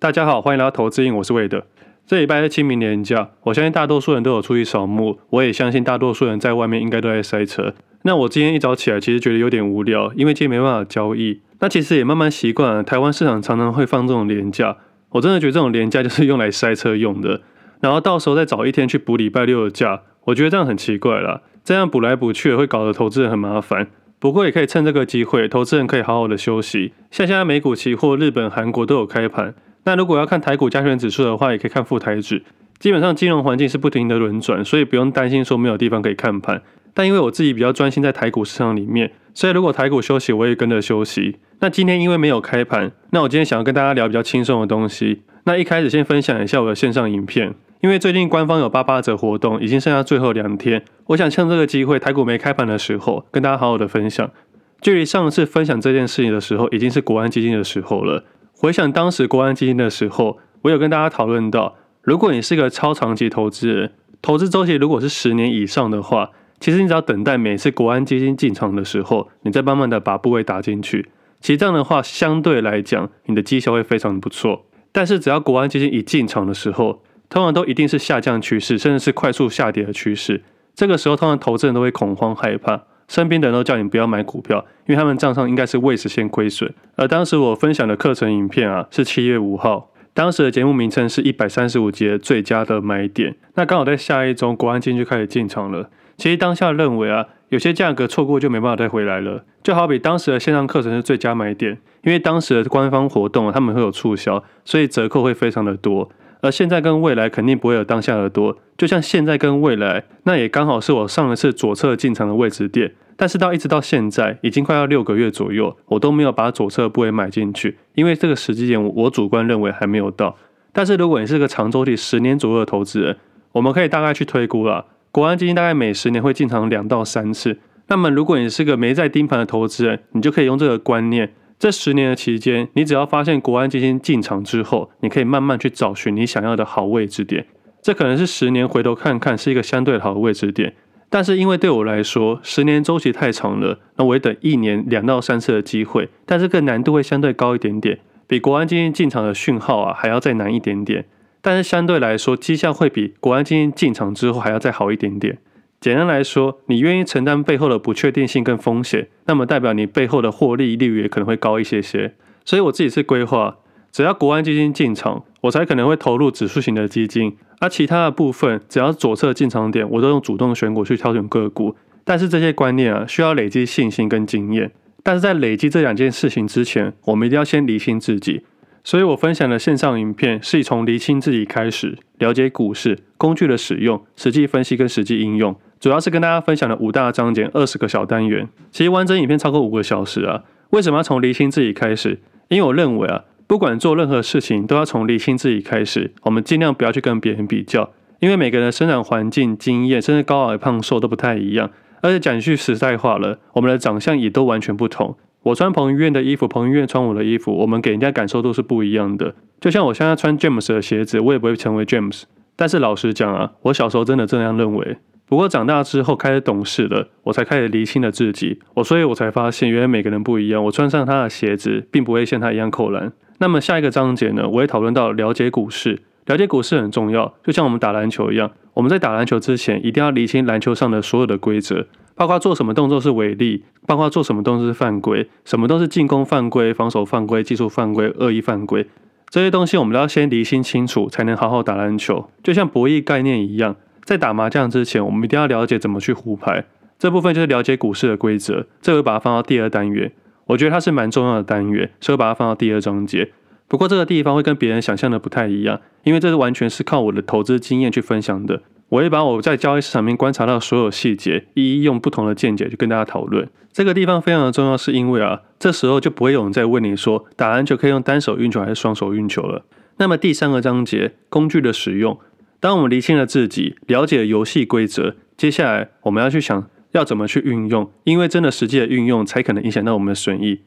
大家好，欢迎来到投资瘾，我是魏德。这礼拜是清明连假，我相信大多数人都有出去扫墓，我也相信大多数人在外面应该都在塞车。那我今天一早起来，其实觉得有点无聊，因为今天没办法交易。那其实也慢慢习惯了，台湾市场常常会放这种连假，我真的觉得这种连假就是用来塞车用的。然后到时候再找一天去补礼拜六的假，我觉得这样很奇怪啦，这样补来补去会搞得投资人很麻烦。不过也可以趁这个机会，投资人可以好好的休息。像现在美股期货，日本、韩国都有开盘。那如果要看台股加权指数的话，也可以看富台指。基本上金融环境是不停的轮转，所以不用担心说没有地方可以看盘。但因为我自己比较专心在台股市场里面，所以如果台股休息，我也跟着休息。那今天因为没有开盘，那我今天想要跟大家聊比较轻松的东西。那一开始先分享一下我的线上影片。因为最近官方有八八折活动，已经剩下最后两天，我想趁这个机会，台股没开盘的时候，跟大家好好的分享。距离上次分享这件事情的时候，已经是国安基金的时候了。回想当时国安基金的时候，我有跟大家讨论到，如果你是个超长期投资人，投资周期如果是十年以上的话，其实你只要等待每次国安基金进场的时候，你再慢慢的把部位打进去，其实这样的话，相对来讲，你的绩效会非常的不错。但是只要国安基金一进场的时候，通常都一定是下降趋势，甚至是快速下跌的趋势。这个时候，通常投资人都会恐慌害怕，身边的人都叫你不要买股票，因为他们账上应该是未实现亏损。而当时我分享的课程影片啊，是七月五号，当时的节目名称是一百三十五节最佳的买点。那刚好在下一周，国安金就开始进场了。其实当下认为啊，有些价格错过就没办法再回来了。就好比当时的线上课程是最佳买点，因为当时的官方活动啊，他们会有促销，所以折扣会非常的多。而现在跟未来肯定不会有当下的多，就像现在跟未来，那也刚好是我上一次左侧进场的位置点。但是到一直到现在，已经快要六个月左右，我都没有把左侧部位买进去，因为这个时机点我主观认为还没有到。但是如果你是个长周期十年左右的投资人，我们可以大概去推估了，国安基金大概每十年会进场两到三次。那么如果你是个没在盯盘的投资人，你就可以用这个观念。这十年的期间，你只要发现国安基金进场之后，你可以慢慢去找寻你想要的好位置点。这可能是十年回头看看是一个相对好的位置点，但是因为对我来说，十年周期太长了，那我等一年两到三次的机会，但这个难度会相对高一点点，比国安基金进场的讯号啊还要再难一点点。但是相对来说，绩效会比国安基金进场之后还要再好一点点。简单来说，你愿意承担背后的不确定性跟风险，那么代表你背后的获利率也可能会高一些些。所以我自己是规划，只要国安基金进场，我才可能会投入指数型的基金。而其他的部分，只要左侧进场点，我都用主动选股去挑选个股。但是这些观念啊，需要累积信心跟经验。但是在累积这两件事情之前，我们一定要先厘清自己。所以我分享的线上影片是以从厘清自己开始，了解股市工具的使用、实际分析跟实际应用。主要是跟大家分享了五大章节，二十个小单元。其实完整影片超过五个小时啊。为什么要从厘清自己开始？因为我认为啊，不管做任何事情，都要从厘清自己开始。我们尽量不要去跟别人比较，因为每个人的生长环境、经验，甚至高矮胖瘦都不太一样。而且讲句实在话了，我们的长相也都完全不同。我穿彭于晏的衣服，彭于晏穿我的衣服，我们给人家感受都是不一样的。就像我现在穿 James 的鞋子，我也不会成为 James。但是老实讲啊，我小时候真的这样认为。不过长大之后开始懂事了，我才开始理清了自己。我所以，我才发现原来每个人不一样。我穿上他的鞋子，并不会像他一样扣篮。那么下一个章节呢，我会讨论到了解股市。了解股市很重要，就像我们打篮球一样。我们在打篮球之前，一定要理清篮球上的所有的规则，包括做什么动作是违例，包括做什么动作是犯规，什么都是进攻犯规、防守犯规、技术犯规、恶意犯规。这些东西我们都要先理清清楚，才能好好打篮球。就像博弈概念一样。在打麻将之前，我们一定要了解怎么去胡牌。这部分就是了解股市的规则。这个把它放到第二单元，我觉得它是蛮重要的单元，所以把它放到第二章节。不过这个地方会跟别人想象的不太一样，因为这是完全是靠我的投资经验去分享的。我会把我在交易市场面观察到的所有细节，一一用不同的见解去跟大家讨论。这个地方非常的重要，是因为啊，这时候就不会有人再问你说打篮球可以用单手运球还是双手运球了。那么第三个章节，工具的使用。当我们厘清了自己，了解了游戏规则，接下来我们要去想要怎么去运用，因为真的实际的运用才可能影响到我们的损益。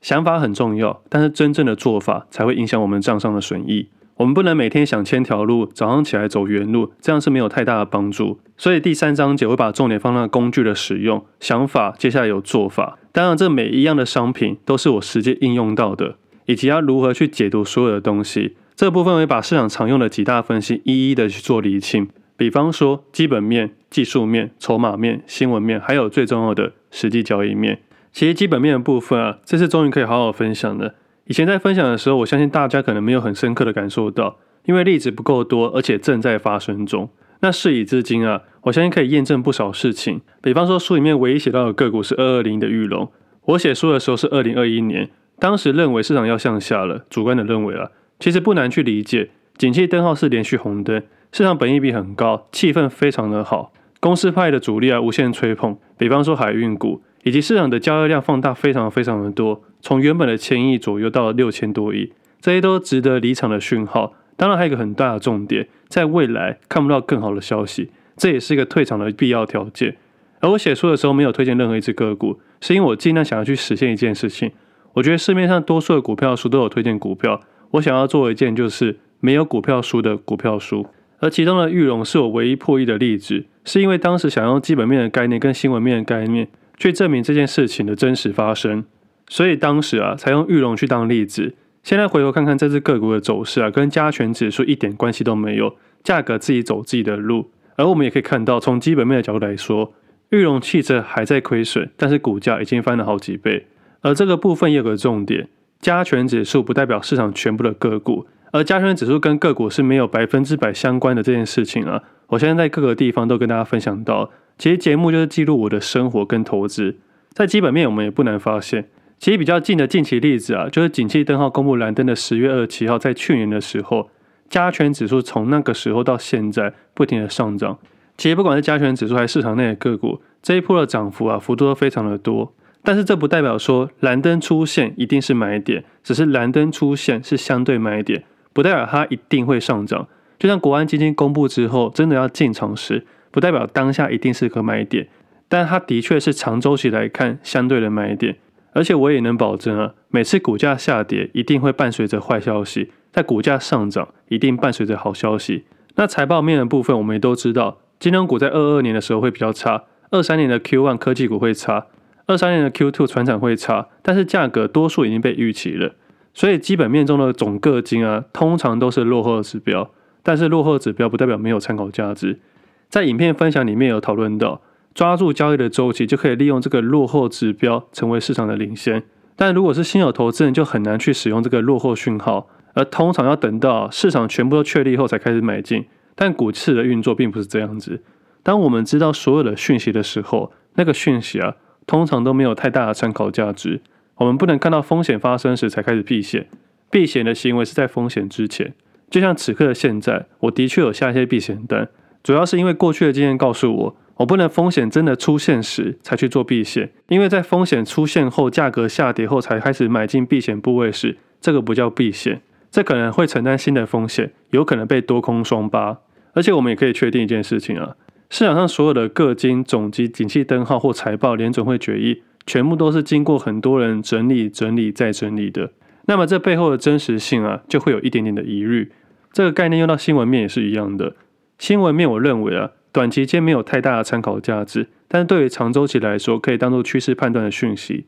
想法很重要，但是真正的做法才会影响我们账上的损益。我们不能每天想千条路，早上起来走原路，这样是没有太大的帮助。所以第三章节会把重点放在工具的使用、想法，接下来有做法。当然，这每一样的商品都是我实际应用到的，以及要如何去解读所有的东西。这部分会把市场常用的几大分析一一的去做厘清，比方说基本面、技术面、筹码面、新闻面，还有最重要的实际交易面。其实基本面的部分啊，这次终于可以好好分享了。以前在分享的时候，我相信大家可能没有很深刻的感受到，因为例子不够多，而且正在发生中。那事已至今啊，我相信可以验证不少事情。比方说书里面唯一写到的个股是二二零的裕隆，我写书的时候是二零二一年，当时认为市场要向下了，主观的认为啊，其实不难去理解，景气灯号是连续红灯，市场本益比很高，气氛非常的好，公司派的主力啊无限吹捧，比方说海运股。以及市场的交易量放大非常非常的多，从原本的千亿左右到了六千多亿，这些都值得离场的讯号。当然还有一个很大的重点，在未来看不到更好的消息，这也是一个退场的必要条件。而我写书的时候没有推荐任何一只个股，是因为我尽量想要去实现一件事情。我觉得市面上多数的股票书都有推荐股票，我想要做一件就是没有股票书的股票书。而其中的裕隆是我唯一破亿的例子，是因为当时想用基本面的概念跟新闻面的概念。去证明这件事情的真实发生，所以当时啊，才用裕隆去当例子。现在回头看看这只个股的走势啊，跟加权指数一点关系都没有，价格自己走自己的路。而我们也可以看到，从基本面的角度来说，裕隆汽车还在亏损，但是股价已经翻了好几倍。而这个部分也有个重点，加权指数不代表市场全部的个股，而加权指数跟个股是没有百分之百相关的这件事情啊。我现在在各个地方都跟大家分享到。其实节目就是记录我的生活跟投资，在基本面我们也不难发现，其实比较近的近期例子啊，就是景气灯号公布蓝灯的十月二十七号，在去年的时候，加权指数从那个时候到现在不停的上涨。其实不管是加权指数还是市场内的个股，这一波的涨幅啊，幅度都非常的多。但是这不代表说蓝灯出现一定是买点，只是蓝灯出现是相对买点，不代表它一定会上涨。就像国安基金公布之后，真的要进场时。不代表当下一定是个买点，但它的确是长周期来看相对的买点，而且我也能保证啊，每次股价下跌一定会伴随着坏消息，在股价上涨一定伴随着好消息。那财报面的部分，我们也都知道，金融股在二二年的时候会比较差，二三年的 Q one 科技股会差，二三年的 Q two 传产会差，但是价格多数已经被预期了，所以基本面中的总个金啊，通常都是落后的指标，但是落后的指标不代表没有参考价值。在影片分享里面有讨论到，抓住交易的周期就可以利用这个落后指标成为市场的领先。但如果是新手投资人，就很难去使用这个落后讯号，而通常要等到市场全部都确立后才开始买进。但股市的运作并不是这样子。当我们知道所有的讯息的时候，那个讯息啊，通常都没有太大的参考价值。我们不能看到风险发生时才开始避险，避险的行为是在风险之前。就像此刻的现在，我的确有下一些避险单。主要是因为过去的经验告诉我，我不能风险真的出现时才去做避险，因为在风险出现后，价格下跌后才开始买进避险部位时，这个不叫避险，这可能会承担新的风险，有可能被多空双八。而且我们也可以确定一件事情啊，市场上所有的各金、总经、景气灯号或财报、联准会决议，全部都是经过很多人整理、整理再整理的。那么这背后的真实性啊，就会有一点点的疑虑。这个概念用到新闻面也是一样的。新闻面，我认为啊，短期间没有太大的参考价值，但是对于长周期来说，可以当做趋势判断的讯息。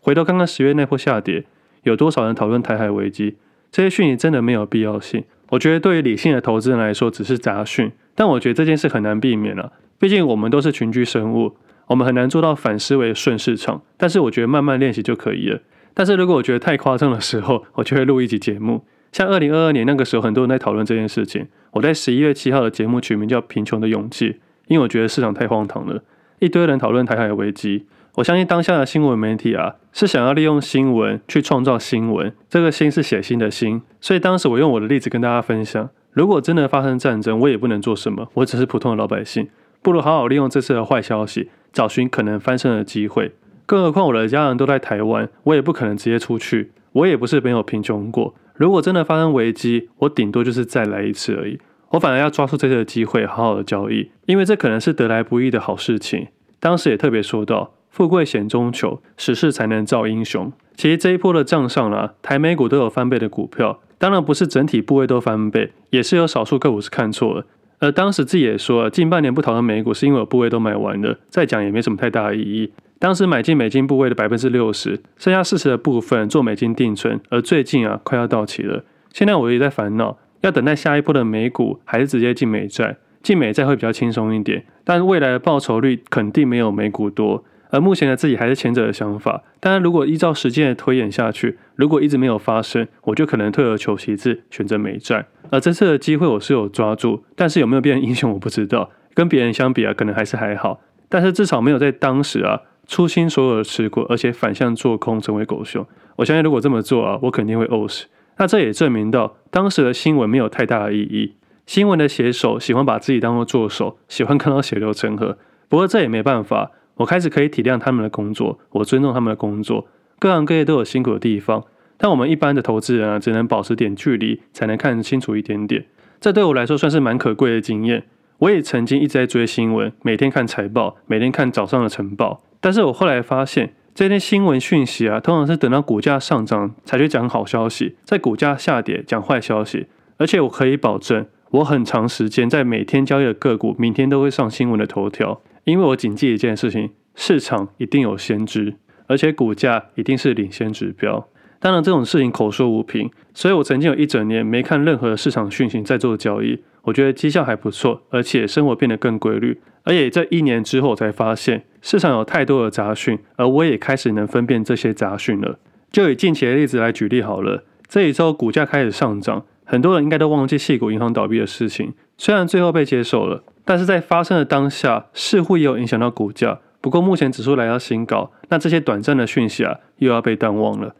回头看看十月那波下跌，有多少人讨论台海危机？这些讯息真的没有必要性。我觉得对于理性的投资人来说，只是杂讯。但我觉得这件事很难避免了，毕竟我们都是群居生物，我们很难做到反思维顺市场。但是我觉得慢慢练习就可以了。但是如果我觉得太夸张的时候，我就会录一集节目。像二零二二年那个时候，很多人在讨论这件事情。我在十一月七号的节目取名叫《贫穷的勇气》，因为我觉得市场太荒唐了，一堆人讨论台海危机。我相信当下的新闻媒体啊，是想要利用新闻去创造新闻，这个“新”是写新的“新”。所以当时我用我的例子跟大家分享：如果真的发生战争，我也不能做什么，我只是普通的老百姓，不如好好利用这次的坏消息，找寻可能翻身的机会。更何况我的家人都在台湾，我也不可能直接出去，我也不是没有贫穷过。如果真的发生危机，我顶多就是再来一次而已。我反而要抓住这次的机会，好好的交易，因为这可能是得来不易的好事情。当时也特别说到，富贵险中求，时势才能造英雄。其实这一波的账上啦，台美股都有翻倍的股票，当然不是整体部位都翻倍，也是有少数个股是看错了。而当时自己也说，近半年不讨论美股，是因为我部位都买完了，再讲也没什么太大的意义。当时买进美金部位的百分之六十，剩下四十的部分做美金定存，而最近啊快要到期了，现在我也在烦恼，要等待下一波的美股，还是直接进美债？进美债会比较轻松一点，但未来的报酬率肯定没有美股多。而目前的自己还是前者的想法。当然，如果依照时间的推演下去，如果一直没有发生，我就可能退而求其次，选择美债。而这次的机会我是有抓住，但是有没有变成英雄我不知道。跟别人相比啊，可能还是还好，但是至少没有在当时啊，初心所有的吃过，而且反向做空成为狗熊。我相信如果这么做啊，我肯定会呕死。那这也证明到当时的新闻没有太大的意义。新闻的写手喜欢把自己当做作手，喜欢看到血流成河。不过这也没办法。我开始可以体谅他们的工作，我尊重他们的工作。各行各业都有辛苦的地方，但我们一般的投资人啊，只能保持点距离，才能看清楚一点点。这对我来说算是蛮可贵的经验。我也曾经一直在追新闻，每天看财报，每天看早上的晨报。但是我后来发现，这些新闻讯息啊，通常是等到股价上涨才去讲好消息，在股价下跌讲坏消息。而且我可以保证，我很长时间在每天交易的个股，明天都会上新闻的头条。因为我谨记一件事情，市场一定有先知，而且股价一定是领先指标。当然这种事情口说无凭，所以我曾经有一整年没看任何市场讯息在做交易，我觉得绩效还不错，而且生活变得更规律。而且这一年之后才发现，市场有太多的杂讯，而我也开始能分辨这些杂讯了。就以近期的例子来举例好了，这一周股价开始上涨，很多人应该都忘记矽谷银行倒闭的事情，虽然最后被接受了。但是在发生的当下，似乎也有影响到股价。不过目前指数来到新高，那这些短暂的讯息啊，又要被淡忘了。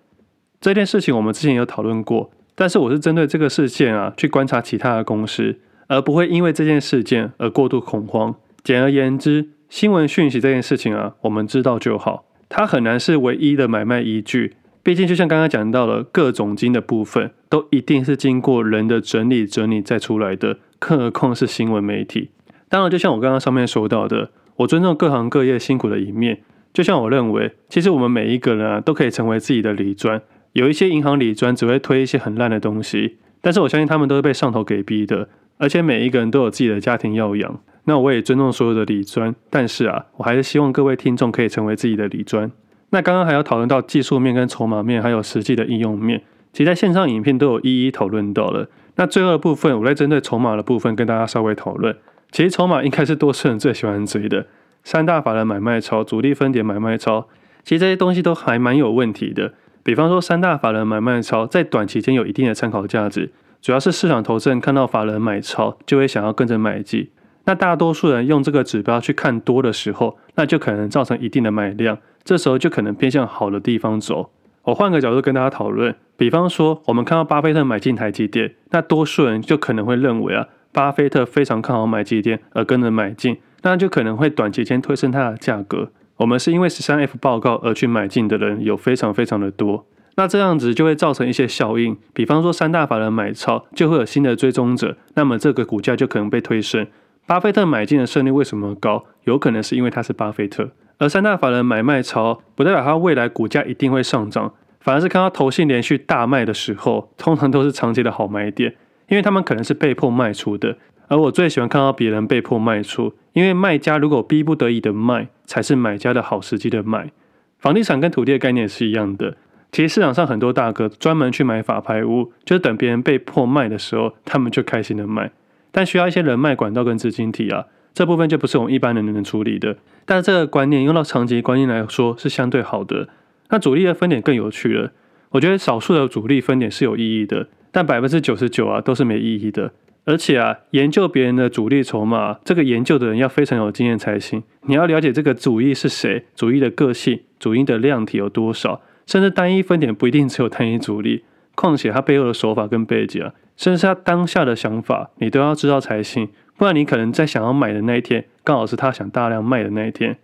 这件事情我们之前有讨论过，但是我是针对这个事件啊，去观察其他的公司，而不会因为这件事件而过度恐慌。简而言之，新闻讯息这件事情啊，我们知道就好，它很难是唯一的买卖依据。毕竟就像刚刚讲到了，各种金的部分都一定是经过人的整理、整理再出来的，更何况是新闻媒体。当然，就像我刚刚上面说到的，我尊重各行各业辛苦的一面。就像我认为，其实我们每一个人啊，都可以成为自己的理专。有一些银行理专只会推一些很烂的东西，但是我相信他们都是被上头给逼的。而且每一个人都有自己的家庭要养。那我也尊重所有的理专，但是啊，我还是希望各位听众可以成为自己的理专。那刚刚还要讨论到技术面跟筹码面，还有实际的应用面，其实在线上影片都有一一讨论到了。那最后的部分，我再针对筹码的部分跟大家稍微讨论。其实筹码应该是多数人最喜欢追的，三大法人买卖超、主力分点买卖超，其实这些东西都还蛮有问题的。比方说三大法人买卖超在短期间有一定的参考价值，主要是市场投资人看到法人买超就会想要跟着买进。那大多数人用这个指标去看多的时候，那就可能造成一定的买量，这时候就可能偏向好的地方走。我换个角度跟大家讨论，比方说我们看到巴菲特买进台积电，那多数人就可能会认为啊。巴菲特非常看好买机电而跟着买进，那就可能会短期间推升它的价格。我们是因为十三 F 报告而去买进的人有非常非常的多，那这样子就会造成一些效应，比方说三大法人买超就会有新的追踪者，那么这个股价就可能被推升。巴菲特买进的胜率为什么高？有可能是因为他是巴菲特，而三大法人买卖潮不代表他未来股价一定会上涨，反而是看到投信连续大卖的时候，通常都是长期的好买点。因为他们可能是被迫卖出的，而我最喜欢看到别人被迫卖出，因为卖家如果逼不得已的卖，才是买家的好时机的卖。房地产跟土地的概念也是一样的，其实市场上很多大哥专门去买法拍屋，就是等别人被迫卖的时候，他们就开心的卖。但需要一些人脉管道跟资金体啊，这部分就不是我们一般人能处理的。但是这个观念用到长期观念来说是相对好的。那主力的分点更有趣了，我觉得少数的主力分点是有意义的。但百分之九十九啊都是没意义的，而且啊研究别人的主力筹码，这个研究的人要非常有经验才行。你要了解这个主力是谁，主力的个性，主力的量体有多少，甚至单一分点不一定只有单一主力。况且他背后的手法跟背景啊，甚至他当下的想法，你都要知道才行。不然你可能在想要买的那一天，刚好是他想大量卖的那一天。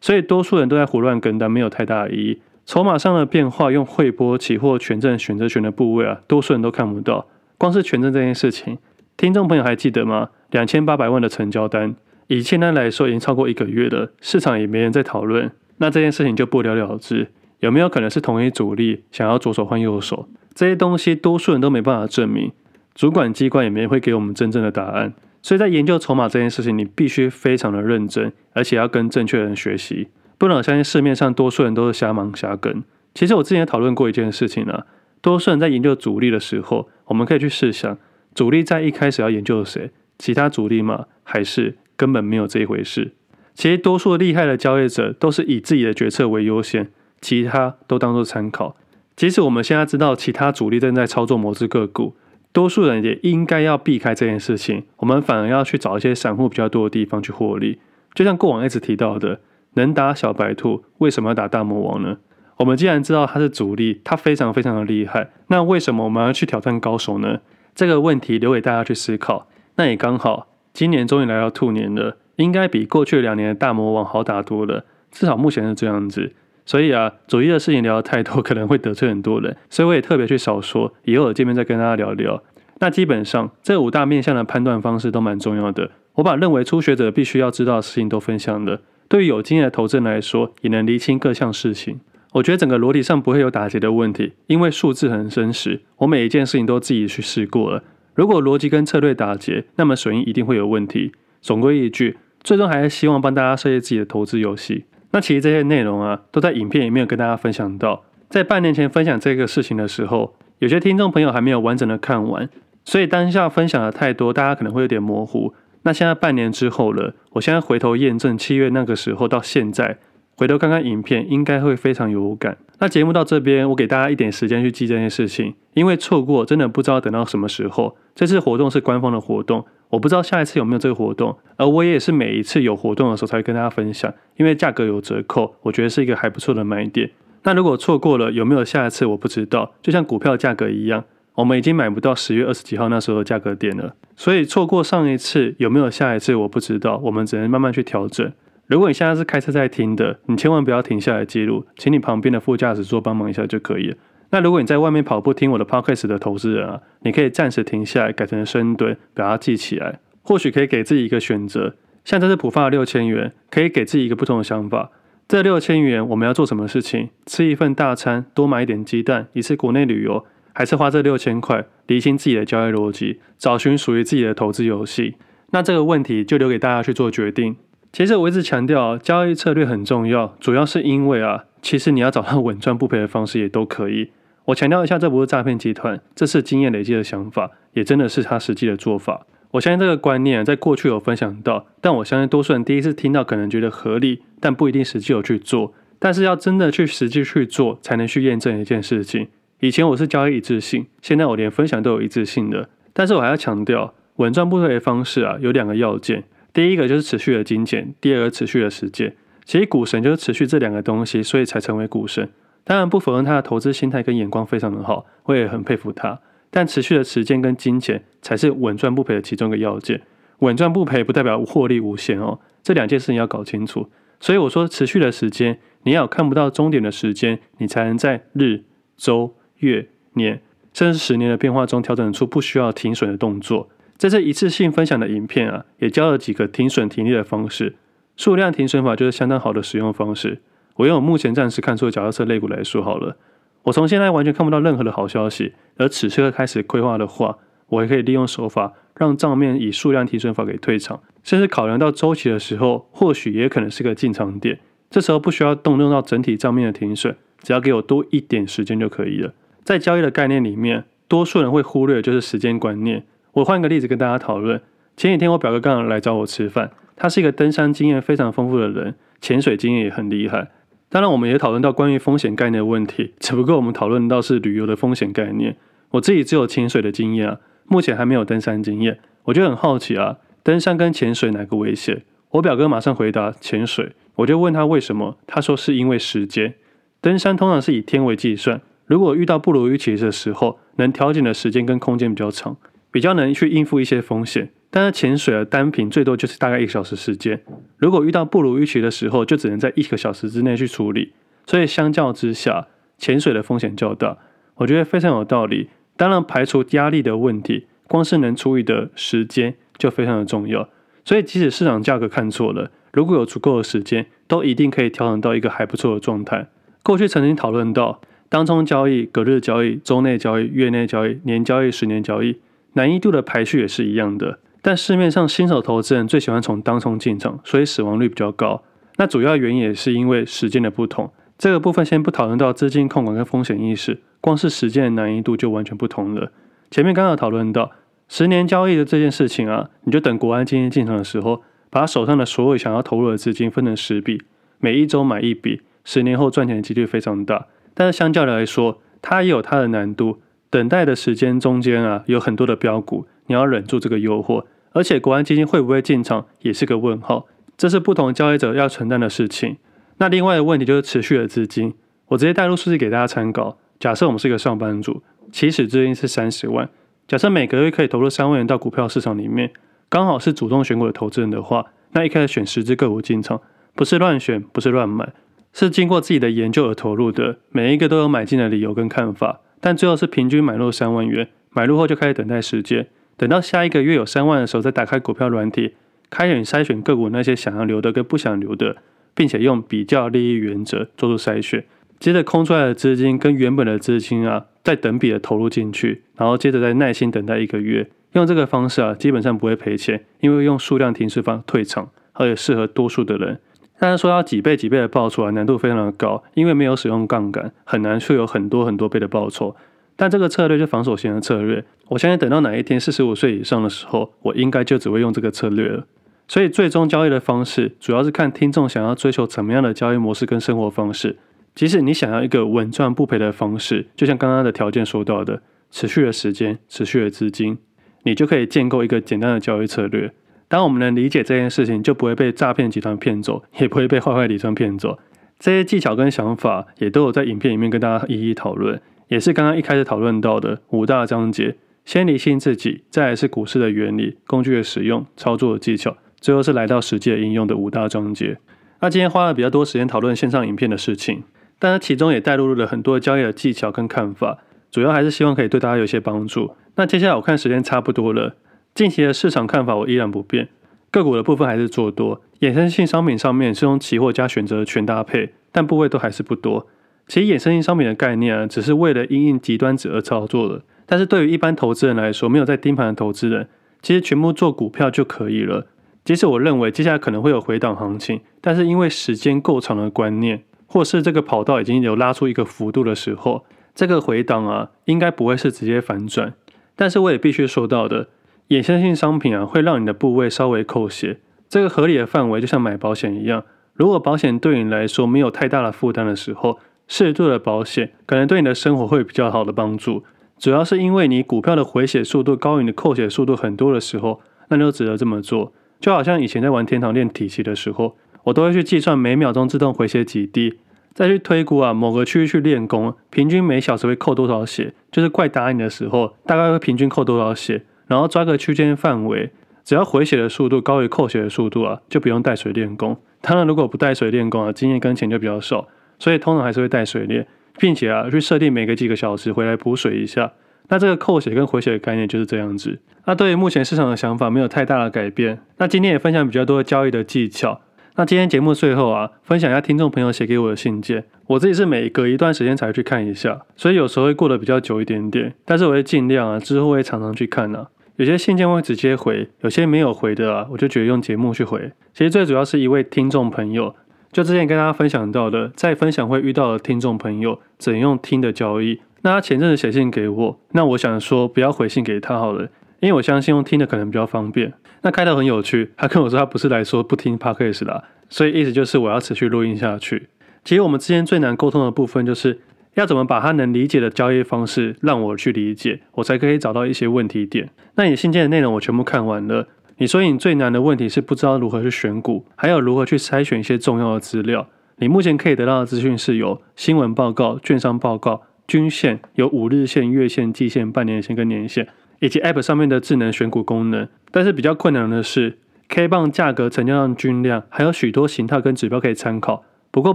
所以多数人都在胡乱跟单，没有太大的意义。筹码上的变化，用汇波、期货、权证、选择权的部位啊，多数人都看不到。光是权证这件事情，听众朋友还记得吗？两千八百万的成交单，以现在来说已经超过一个月了，市场也没人在讨论，那这件事情就不了了之。有没有可能是同一主力想要左手换右手？这些东西多数人都没办法证明，主管机关也没会给我们真正的答案。所以在研究筹码这件事情，你必须非常的认真，而且要跟正确人学习。不能相信市面上多数人都是瞎忙瞎跟。其实我之前讨论过一件事情啊，多数人在研究主力的时候，我们可以去试想，主力在一开始要研究谁？其他主力吗？还是根本没有这一回事？其实多数厉害的交易者都是以自己的决策为优先，其他都当做参考。即使我们现在知道其他主力正在操作某只个股，多数人也应该要避开这件事情。我们反而要去找一些散户比较多的地方去获利。就像过往一直提到的，能打小白兔，为什么要打大魔王呢？我们既然知道他是主力，他非常非常的厉害，那为什么我们要去挑战高手呢？这个问题留给大家去思考。那也刚好，今年终于来到兔年了，应该比过去两年的大魔王好打多了，至少目前是这样子。所以啊，主一的事情聊得太多，可能会得罪很多人，所以我也特别去少说，以后有见面再跟大家聊聊。那基本上这五大面向的判断方式都蛮重要的，我把认为初学者必须要知道的事情都分享了，对于有经验的投资人来说，也能厘清各项事情。我觉得整个逻辑上不会有打结的问题，因为数字很真实，我每一件事情都自己去试过了。如果逻辑跟策略打结，那么损益一定会有问题。总归一句，最终还是希望帮大家设计自己的投资游戏。那其实这些内容啊，都在影片里面有跟大家分享到。在半年前分享这个事情的时候，有些听众朋友还没有完整的看完，所以当下分享的太多，大家可能会有点模糊。那现在半年之后了，我现在回头验证七月那个时候到现在，回头看看影片，应该会非常有感。那节目到这边，我给大家一点时间去记这件事情，因为错过真的不知道等到什么时候。这次活动是官方的活动。我不知道下一次有没有这个活动，而我也是每一次有活动的时候才会跟大家分享，因为价格有折扣，我觉得是一个还不错的买点。那如果错过了，有没有下一次我不知道，就像股票价格一样，我们已经买不到十月二十几号那时候的价格点了，所以错过上一次有没有下一次我不知道，我们只能慢慢去调整。如果你现在是开车在听的，你千万不要停下来记录，请你旁边的副驾驶座帮忙一下就可以了。那如果你在外面跑步听我的 podcast 的投资人啊，你可以暂时停下来，改成深蹲，把它记起来，或许可以给自己一个选择。像这次普发的六千元，可以给自己一个不同的想法。这六千元我们要做什么事情？吃一份大餐，多买一点鸡蛋，一次国内旅游，还是花这六千块，厘清自己的交易逻辑，找寻属于自己的投资游戏？那这个问题就留给大家去做决定。其实我一直强调，交易策略很重要，主要是因为啊。其实你要找到稳赚不赔的方式也都可以。我强调一下，这不是诈骗集团，这是经验累积的想法，也真的是他实际的做法。我相信这个观念在过去有分享到，但我相信多数人第一次听到可能觉得合理，但不一定实际有去做。但是要真的去实际去做，才能去验证一件事情。以前我是交易一致性，现在我连分享都有一致性的。但是我还要强调，稳赚不赔的方式啊，有两个要件，第一个就是持续的金钱，第二个持续的时间。其实股神就是持续这两个东西，所以才成为股神。当然不否认他的投资心态跟眼光非常的好，我也很佩服他。但持续的时间跟金钱才是稳赚不赔的其中一个要件。稳赚不赔不代表获利无限哦，这两件事情要搞清楚。所以我说持续的时间，你要看不到终点的时间，你才能在日、周、月、年，甚至十年的变化中调整出不需要停损的动作。在这一次性分享的影片啊，也教了几个停损停利的方式。数量停损法就是相当好的使用方式。我用我目前暂时看出的角色类股来说好了，我从现在完全看不到任何的好消息，而此刻开始规划的话，我也可以利用手法让账面以数量停损法给退场，甚至考量到周期的时候，或许也可能是个进场点。这时候不需要动用到整体账面的停损，只要给我多一点时间就可以了。在交易的概念里面，多数人会忽略的就是时间观念。我换个例子跟大家讨论。前几天我表哥刚好来找我吃饭。他是一个登山经验非常丰富的人，潜水经验也很厉害。当然，我们也讨论到关于风险概念的问题，只不过我们讨论到是旅游的风险概念。我自己只有潜水的经验啊，目前还没有登山经验。我就很好奇啊，登山跟潜水哪个危险？我表哥马上回答潜水。我就问他为什么，他说是因为时间。登山通常是以天为计算，如果遇到不如预期的时候，能调整的时间跟空间比较长，比较能去应付一些风险。但是潜水的单品最多就是大概一个小时时间，如果遇到不如预期的时候，就只能在一个小时之内去处理。所以相较之下，潜水的风险较大，我觉得非常有道理。当然，排除压力的问题，光是能处理的时间就非常的重要。所以即使市场价格看错了，如果有足够的时间，都一定可以调整到一个还不错的状态。过去曾经讨论到，当冲交易、隔日交易、周内交易、月内交易、年交易、十年交易，难易度的排序也是一样的。但市面上新手投资人最喜欢从当冲进场，所以死亡率比较高。那主要原因也是因为时间的不同。这个部分先不讨论到资金控管跟风险意识，光是时间的难易度就完全不同了。前面刚刚讨论到十年交易的这件事情啊，你就等国安基金进场的时候，把手上的所有想要投入的资金分成十笔，每一周买一笔，十年后赚钱的几率非常大。但是相较来说，它也有它的难度。等待的时间中间啊，有很多的标股，你要忍住这个诱惑。而且国安基金会不会进场，也是个问号。这是不同交易者要承担的事情。那另外的问题就是持续的资金。我直接带入数据给大家参考。假设我们是一个上班族，起始资金是三十万。假设每个月可以投入三万元到股票市场里面，刚好是主动选股的投资人的话，那一开始选十只个股进场，不是乱选，不是乱买，是经过自己的研究而投入的，每一个都有买进的理由跟看法。但最后是平均买入三万元，买入后就开始等待时间，等到下一个月有三万的时候，再打开股票软体，开始筛选个股那些想要留的跟不想留的，并且用比较利益原则做出筛选。接着空出来的资金跟原本的资金啊，再等比的投入进去，然后接着再耐心等待一个月，用这个方式啊，基本上不会赔钱，因为用数量停损法退场，而且适合多数的人。但是说要几倍几倍的报酬啊，难度非常的高，因为没有使用杠杆，很难去有很多很多倍的报酬。但这个策略是防守型的策略，我相信等到哪一天四十五岁以上的时候，我应该就只会用这个策略了。所以最终交易的方式，主要是看听众想要追求怎么样的交易模式跟生活方式。即使你想要一个稳赚不赔的方式，就像刚刚的条件说到的，持续的时间、持续的资金，你就可以建构一个简单的交易策略。当我们能理解这件事情，就不会被诈骗集团骗走，也不会被坏坏理专骗走。这些技巧跟想法也都有在影片里面跟大家一一讨论，也是刚刚一开始讨论到的五大章节：先理清自己，再来是股市的原理、工具的使用、操作的技巧，最后是来到实际的应用的五大章节。那今天花了比较多时间讨论线上影片的事情。但是其中也带入了很多交易的技巧跟看法，主要还是希望可以对大家有些帮助。那接下来我看时间差不多了，近期的市场看法我依然不变，个股的部分还是做多，衍生性商品上面是用期货加选择权搭配，但部位都还是不多。其实衍生性商品的概念啊，只是为了因应极端值而操作的，但是对于一般投资人来说，没有在盯盘的投资人，其实全部做股票就可以了。即使我认为接下来可能会有回档行情，但是因为时间够长的观念。或是这个跑道已经有拉出一个幅度的时候，这个回档啊，应该不会是直接反转。但是我也必须说到的，衍生性商品啊，会让你的部位稍微扣血。这个合理的范围就像买保险一样，如果保险对你来说没有太大的负担的时候，适度的保险可能对你的生活会比较好的帮助。主要是因为你股票的回血速度高于你的扣血速度很多的时候，那就值得这么做。就好像以前在玩天堂练体系的时候。我都会去计算每秒钟自动回血几滴，再去推估啊某个区域去练功，平均每小时会扣多少血，就是怪打你的时候，大概会平均扣多少血，然后抓个区间范围，只要回血的速度高于扣血的速度啊，就不用带水练功。当然，如果不带水练功啊，经验跟钱就比较少，所以通常还是会带水练，并且啊去设定每隔几个小时回来补水一下。那这个扣血跟回血的概念就是这样子。那对于目前市场的想法没有太大的改变。那今天也分享比较多的交易的技巧。那今天节目最后啊，分享一下听众朋友写给我的信件。我自己是每隔一段时间才去看一下，所以有时候会过得比较久一点点。但是我会尽量啊，之后会常常去看啊。有些信件会直接回，有些没有回的啊，我就觉得用节目去回。其实最主要是一位听众朋友，就之前跟大家分享到的，在分享会遇到的听众朋友怎用听的交易。那他前阵子写信给我，那我想说不要回信给他好了，因为我相信用听的可能比较方便。那开头很有趣，他跟我说他不是来说不听 Podcast 啦，所以意思就是我要持续录音下去。其实我们之间最难沟通的部分，就是要怎么把他能理解的交易方式让我去理解，我才可以找到一些问题点。那你信件的内容我全部看完了，你说你最难的问题是不知道如何去选股，还有如何去筛选一些重要的资料。你目前可以得到的资讯是有新闻报告、券商报告、均线，有五日线、月线、季线、半年线跟年线。以及 App 上面的智能选股功能，但是比较困难的是 K 棒价格、成交量、均量，还有许多形态跟指标可以参考。不过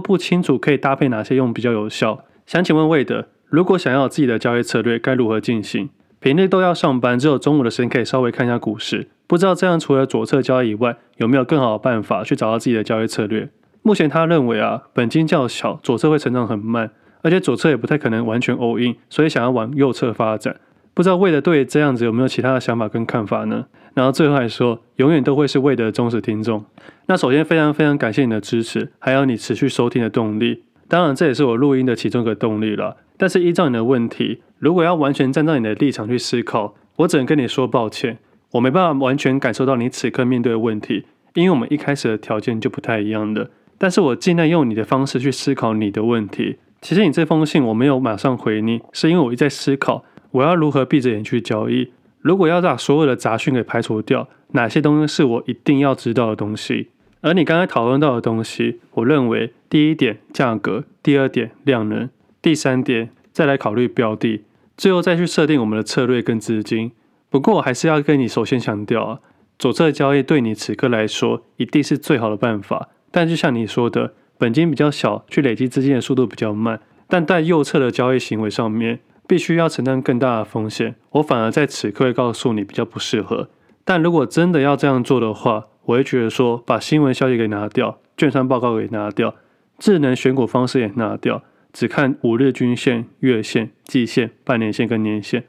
不清楚可以搭配哪些用比较有效。想请问魏德，如果想要有自己的交易策略，该如何进行？平日都要上班，只有中午的时间可以稍微看一下股市。不知道这样除了左侧交易以外，有没有更好的办法去找到自己的交易策略？目前他认为啊，本金较小，左侧会成长很慢，而且左侧也不太可能完全 all in，所以想要往右侧发展。不知道魏德对这样子有没有其他的想法跟看法呢？然后最后还说，永远都会是魏德的忠实听众。那首先非常非常感谢你的支持，还有你持续收听的动力。当然这也是我录音的其中一个动力了。但是依照你的问题，如果要完全站在你的立场去思考，我只能跟你说抱歉，我没办法完全感受到你此刻面对的问题，因为我们一开始的条件就不太一样的。但是我尽量用你的方式去思考你的问题。其实你这封信我没有马上回你，是因为我一直在思考我要如何闭着眼去交易。如果要把所有的杂讯给排除掉，哪些东西是我一定要知道的东西？而你刚才讨论到的东西，我认为第一点价格，第二点量能，第三点再来考虑标的，最后再去设定我们的策略跟资金。不过我还是要跟你首先强调啊，左侧交易对你此刻来说一定是最好的办法。但就像你说的，本金比较小，去累积资金的速度比较慢。但在右侧的交易行为上面，必须要承担更大的风险。我反而在此刻会告诉你比较不适合。但如果真的要这样做的话，我会觉得说，把新闻消息给拿掉，券商报告给拿掉，智能选股方式也拿掉，只看五日均线、月线、季线、半年线跟年线。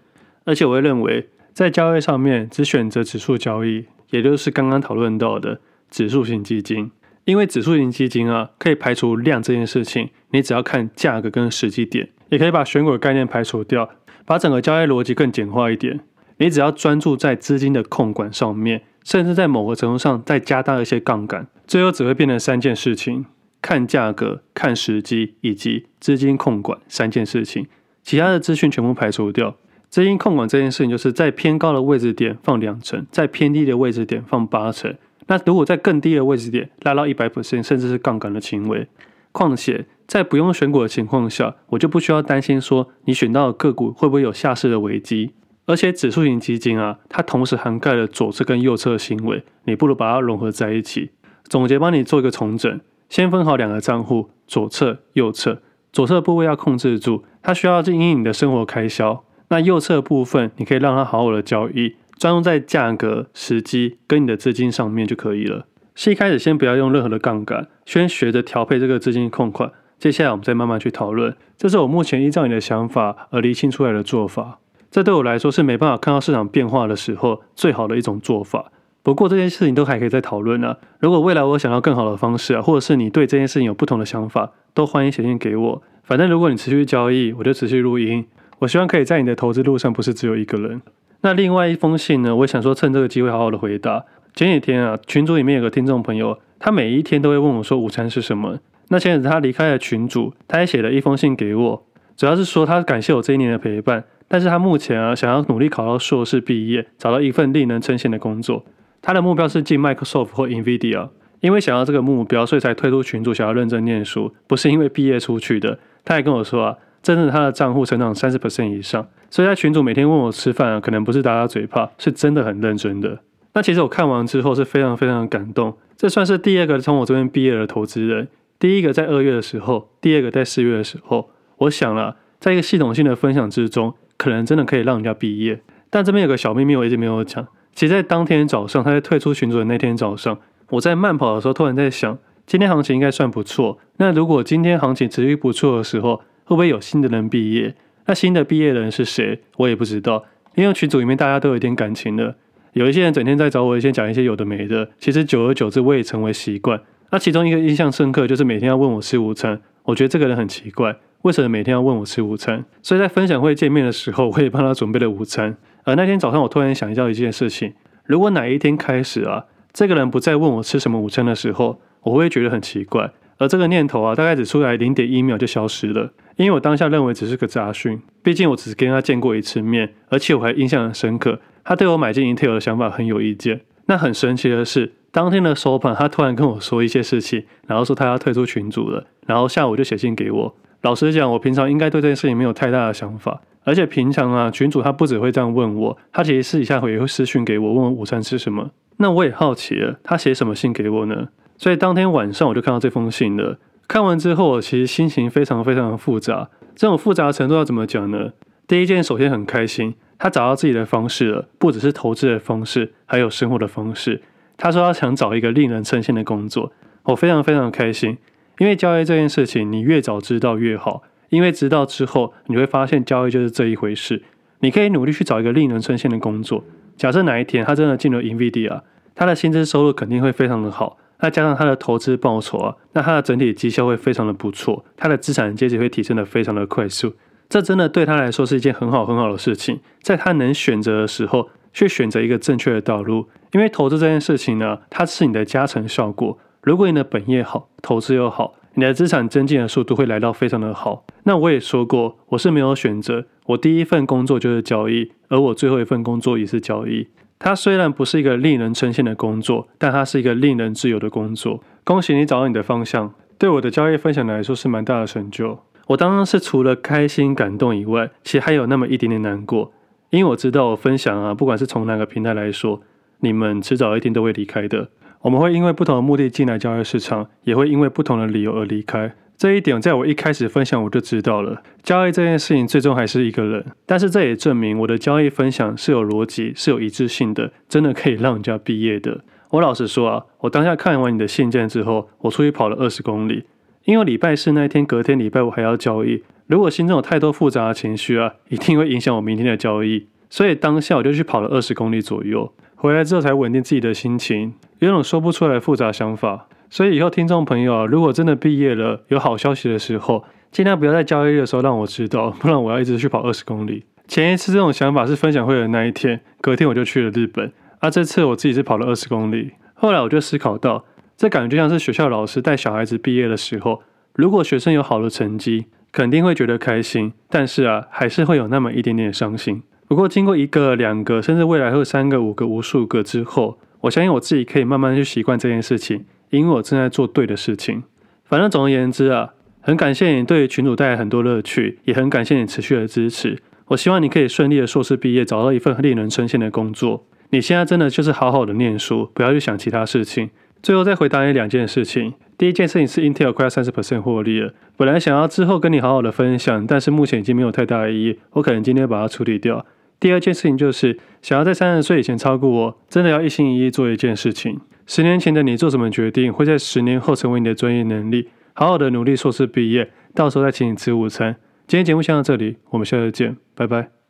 而且我会认为，在交易上面只选择指数交易，也就是刚刚讨论到的指数型基金，因为指数型基金啊，可以排除量这件事情，你只要看价格跟时机点，也可以把选股的概念排除掉，把整个交易逻辑更简化一点。你只要专注在资金的控管上面。甚至在某个程度上再加大一些杠杆，最后只会变成三件事情：看价格、看时机以及资金控管三件事情。其他的资讯全部排除掉。资金控管这件事情，就是在偏高的位置点放两成，在偏低的位置点放八成。那如果在更低的位置点拉到一百 percent，甚至是杠杆的行为。况且在不用选股的情况下，我就不需要担心说你选到的个股会不会有下市的危机。而且指数型基金啊，它同时涵盖了左侧跟右侧的行为，你不如把它融合在一起。总结帮你做一个重整，先分好两个账户，左侧、右侧。左侧部位要控制住，它需要经营你的生活开销。那右侧部分，你可以让它好好的交易，专注在价格、时机跟你的资金上面就可以了。是一开始先不要用任何的杠杆，先学着调配这个资金控款。接下来我们再慢慢去讨论。这是我目前依照你的想法而厘清出来的做法。这对我来说是没办法看到市场变化的时候最好的一种做法。不过这件事情都还可以再讨论啊。如果未来我想要更好的方式啊，或者是你对这件事情有不同的想法，都欢迎写信给我。反正如果你持续交易，我就持续录音。我希望可以在你的投资路上不是只有一个人。那另外一封信呢，我想说趁这个机会好好的回答。前几天啊，群组里面有个听众朋友，他每一天都会问我说午餐是什么。那前阵子他离开了群组，他也写了一封信给我，主要是说他感谢我这一年的陪伴。但是他目前啊，想要努力考到硕士毕业，找到一份令人称羡的工作。他的目标是进 Microsoft 或 Nvidia，因为想要这个目标，所以才退出群组，想要认真念书，不是因为毕业出去的。他还跟我说啊，真的他的账户成长三十 percent 以上，所以在群组每天问我吃饭啊，可能不是打打嘴炮，是真的很认真的。那其实我看完之后是非常非常的感动，这算是第二个从我这边毕业的投资人，第一个在二月的时候，第二个在四月的时候。我想了，在一个系统性的分享之中。可能真的可以让人家毕业，但这边有个小秘密，我一直没有讲。其实，在当天早上，他在退出群组的那天早上，我在慢跑的时候，突然在想，今天行情应该算不错。那如果今天行情持续不错的时候，会不会有新的人毕业？那新的毕业的人是谁？我也不知道，因为群组里面大家都有一点感情的，有一些人整天在找我一些讲一些有的没的。其实久而久之，我也成为习惯。那其中一个印象深刻，就是每天要问我吃午餐，我觉得这个人很奇怪。为什么每天要问我吃午餐？所以在分享会见面的时候，我也帮他准备了午餐。而那天早上，我突然想到一件事情：如果哪一天开始啊，这个人不再问我吃什么午餐的时候，我会觉得很奇怪。而这个念头啊，大概只出来零点一秒就消失了，因为我当下认为只是个杂讯。毕竟我只是跟他见过一次面，而且我还印象很深刻，他对我买进 Intel 的想法很有意见。那很神奇的是，当天的收盘，他突然跟我说一些事情，然后说他要退出群组了，然后下午就写信给我。老实讲，我平常应该对这件事情没有太大的想法，而且平常啊，群主他不只会这样问我，他其实私底下会也会私讯给我，问我午餐吃什么。那我也好奇了，他写什么信给我呢？所以当天晚上我就看到这封信了。看完之后，我其实心情非常非常的复杂。这种复杂程度要怎么讲呢？第一件，首先很开心，他找到自己的方式了，不只是投资的方式，还有生活的方式。他说他想找一个令人称羡的工作，我非常非常开心。因为交易这件事情，你越早知道越好。因为知道之后，你会发现交易就是这一回事。你可以努力去找一个令人称羡的工作。假设哪一天他真的进了 NVIDIA，他的薪资收入肯定会非常的好。再加上他的投资报酬啊，那他的整体绩效会非常的不错。他的资产阶级会提升的非常的快速。这真的对他来说是一件很好很好的事情，在他能选择的时候，去选择一个正确的道路。因为投资这件事情呢，它是你的加成效果。如果你的本业好，投资又好，你的资产增进的速度会来到非常的好。那我也说过，我是没有选择，我第一份工作就是交易，而我最后一份工作也是交易。它虽然不是一个令人称羡的工作，但它是一个令人自由的工作。恭喜你找到你的方向，对我的交易分享来说是蛮大的成就。我当然是除了开心感动以外，其实还有那么一点点难过，因为我知道我分享啊，不管是从哪个平台来说，你们迟早一天都会离开的。我们会因为不同的目的进来交易市场，也会因为不同的理由而离开。这一点在我一开始分享我就知道了。交易这件事情最终还是一个人，但是这也证明我的交易分享是有逻辑、是有一致性的，真的可以让人家毕业的。我老实说啊，我当下看完你的信件之后，我出去跑了二十公里，因为礼拜四那一天，隔天礼拜五还要交易。如果心中有太多复杂的情绪啊，一定会影响我明天的交易。所以当下我就去跑了二十公里左右，回来之后才稳定自己的心情，有种说不出来复杂想法。所以以后听众朋友啊，如果真的毕业了，有好消息的时候，尽量不要在交易日的时候让我知道，不然我要一直去跑二十公里。前一次这种想法是分享会的那一天，隔天我就去了日本。啊、这次我自己是跑了二十公里。后来我就思考到，这感觉就像是学校老师带小孩子毕业的时候，如果学生有好的成绩，肯定会觉得开心，但是啊，还是会有那么一点点伤心。不过经过一个、两个，甚至未来会三个、五个、无数个之后，我相信我自己可以慢慢去习惯这件事情。因为我正在做对的事情，反正总而言之啊，很感谢你对群主带来很多乐趣，也很感谢你持续的支持。我希望你可以顺利的硕士毕业，找到一份令人称羡的工作。你现在真的就是好好的念书，不要去想其他事情。最后再回答你两件事情，第一件事情是 Intel 快要三十 percent 获利了，本来想要之后跟你好好的分享，但是目前已经没有太大意义，我可能今天把它处理掉。第二件事情就是想要在三十岁以前超过我，真的要一心一意做一件事情。十年前的你做什么决定，会在十年后成为你的专业能力。好好的努力，硕士毕业，到时候再请你吃午餐。今天节目先到这里，我们下次见，拜拜。